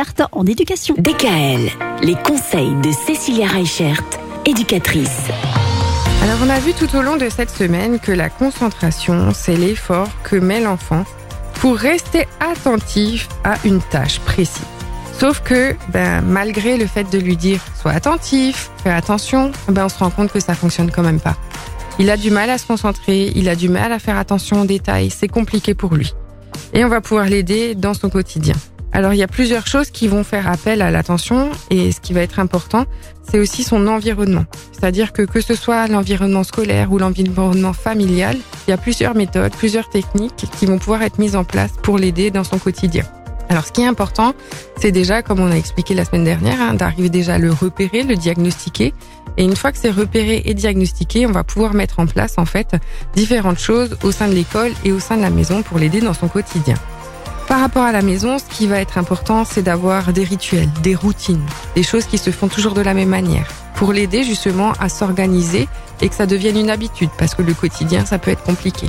experte en éducation. DKL, les conseils de Cécilia Reichert, éducatrice. Alors on a vu tout au long de cette semaine que la concentration, c'est l'effort que met l'enfant pour rester attentif à une tâche précise. Sauf que, ben, malgré le fait de lui dire sois attentif, fais attention, ben, on se rend compte que ça fonctionne quand même pas. Il a du mal à se concentrer, il a du mal à faire attention aux détails, c'est compliqué pour lui. Et on va pouvoir l'aider dans son quotidien. Alors il y a plusieurs choses qui vont faire appel à l'attention et ce qui va être important, c'est aussi son environnement. C'est-à-dire que que ce soit l'environnement scolaire ou l'environnement familial, il y a plusieurs méthodes, plusieurs techniques qui vont pouvoir être mises en place pour l'aider dans son quotidien. Alors ce qui est important, c'est déjà, comme on a expliqué la semaine dernière, hein, d'arriver déjà à le repérer, le diagnostiquer. Et une fois que c'est repéré et diagnostiqué, on va pouvoir mettre en place en fait différentes choses au sein de l'école et au sein de la maison pour l'aider dans son quotidien. Par rapport à la maison, ce qui va être important, c'est d'avoir des rituels, des routines, des choses qui se font toujours de la même manière, pour l'aider justement à s'organiser et que ça devienne une habitude, parce que le quotidien, ça peut être compliqué.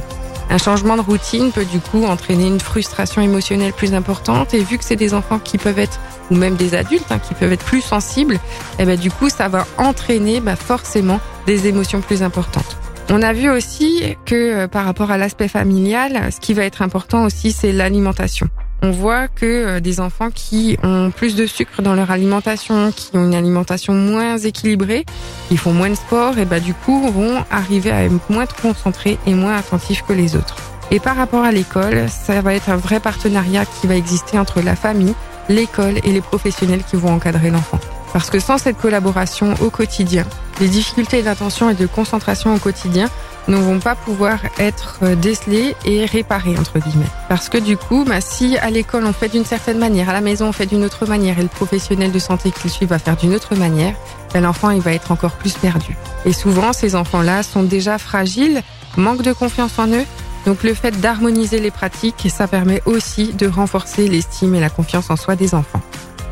Un changement de routine peut du coup entraîner une frustration émotionnelle plus importante, et vu que c'est des enfants qui peuvent être, ou même des adultes, hein, qui peuvent être plus sensibles, et eh ben du coup, ça va entraîner bah, forcément des émotions plus importantes. On a vu aussi que euh, par rapport à l'aspect familial, ce qui va être important aussi, c'est l'alimentation. On voit que euh, des enfants qui ont plus de sucre dans leur alimentation, qui ont une alimentation moins équilibrée, qui font moins de sport, et bah du coup vont arriver à être moins concentrés et moins attentifs que les autres. Et par rapport à l'école, ça va être un vrai partenariat qui va exister entre la famille, l'école et les professionnels qui vont encadrer l'enfant. Parce que sans cette collaboration au quotidien, les difficultés d'attention et de concentration au quotidien ne vont pas pouvoir être euh, décelées et réparées, entre guillemets. Parce que du coup, bah, si à l'école on fait d'une certaine manière, à la maison on fait d'une autre manière et le professionnel de santé qui le suit va faire d'une autre manière, bah, l'enfant il va être encore plus perdu. Et souvent, ces enfants-là sont déjà fragiles, manquent de confiance en eux, donc le fait d'harmoniser les pratiques, ça permet aussi de renforcer l'estime et la confiance en soi des enfants.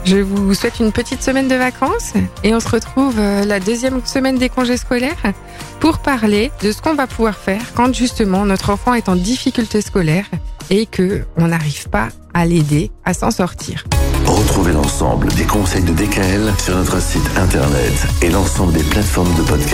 Je vous souhaite une petite semaine de vacances et on se retrouve euh, la deuxième semaine des congés scolaires pour parler de ce qu'on va pouvoir faire quand justement notre enfant est en difficulté scolaire et que on n'arrive pas à l'aider à s'en sortir. Retrouvez l'ensemble des conseils de DKL sur notre site internet et l'ensemble des plateformes de podcast.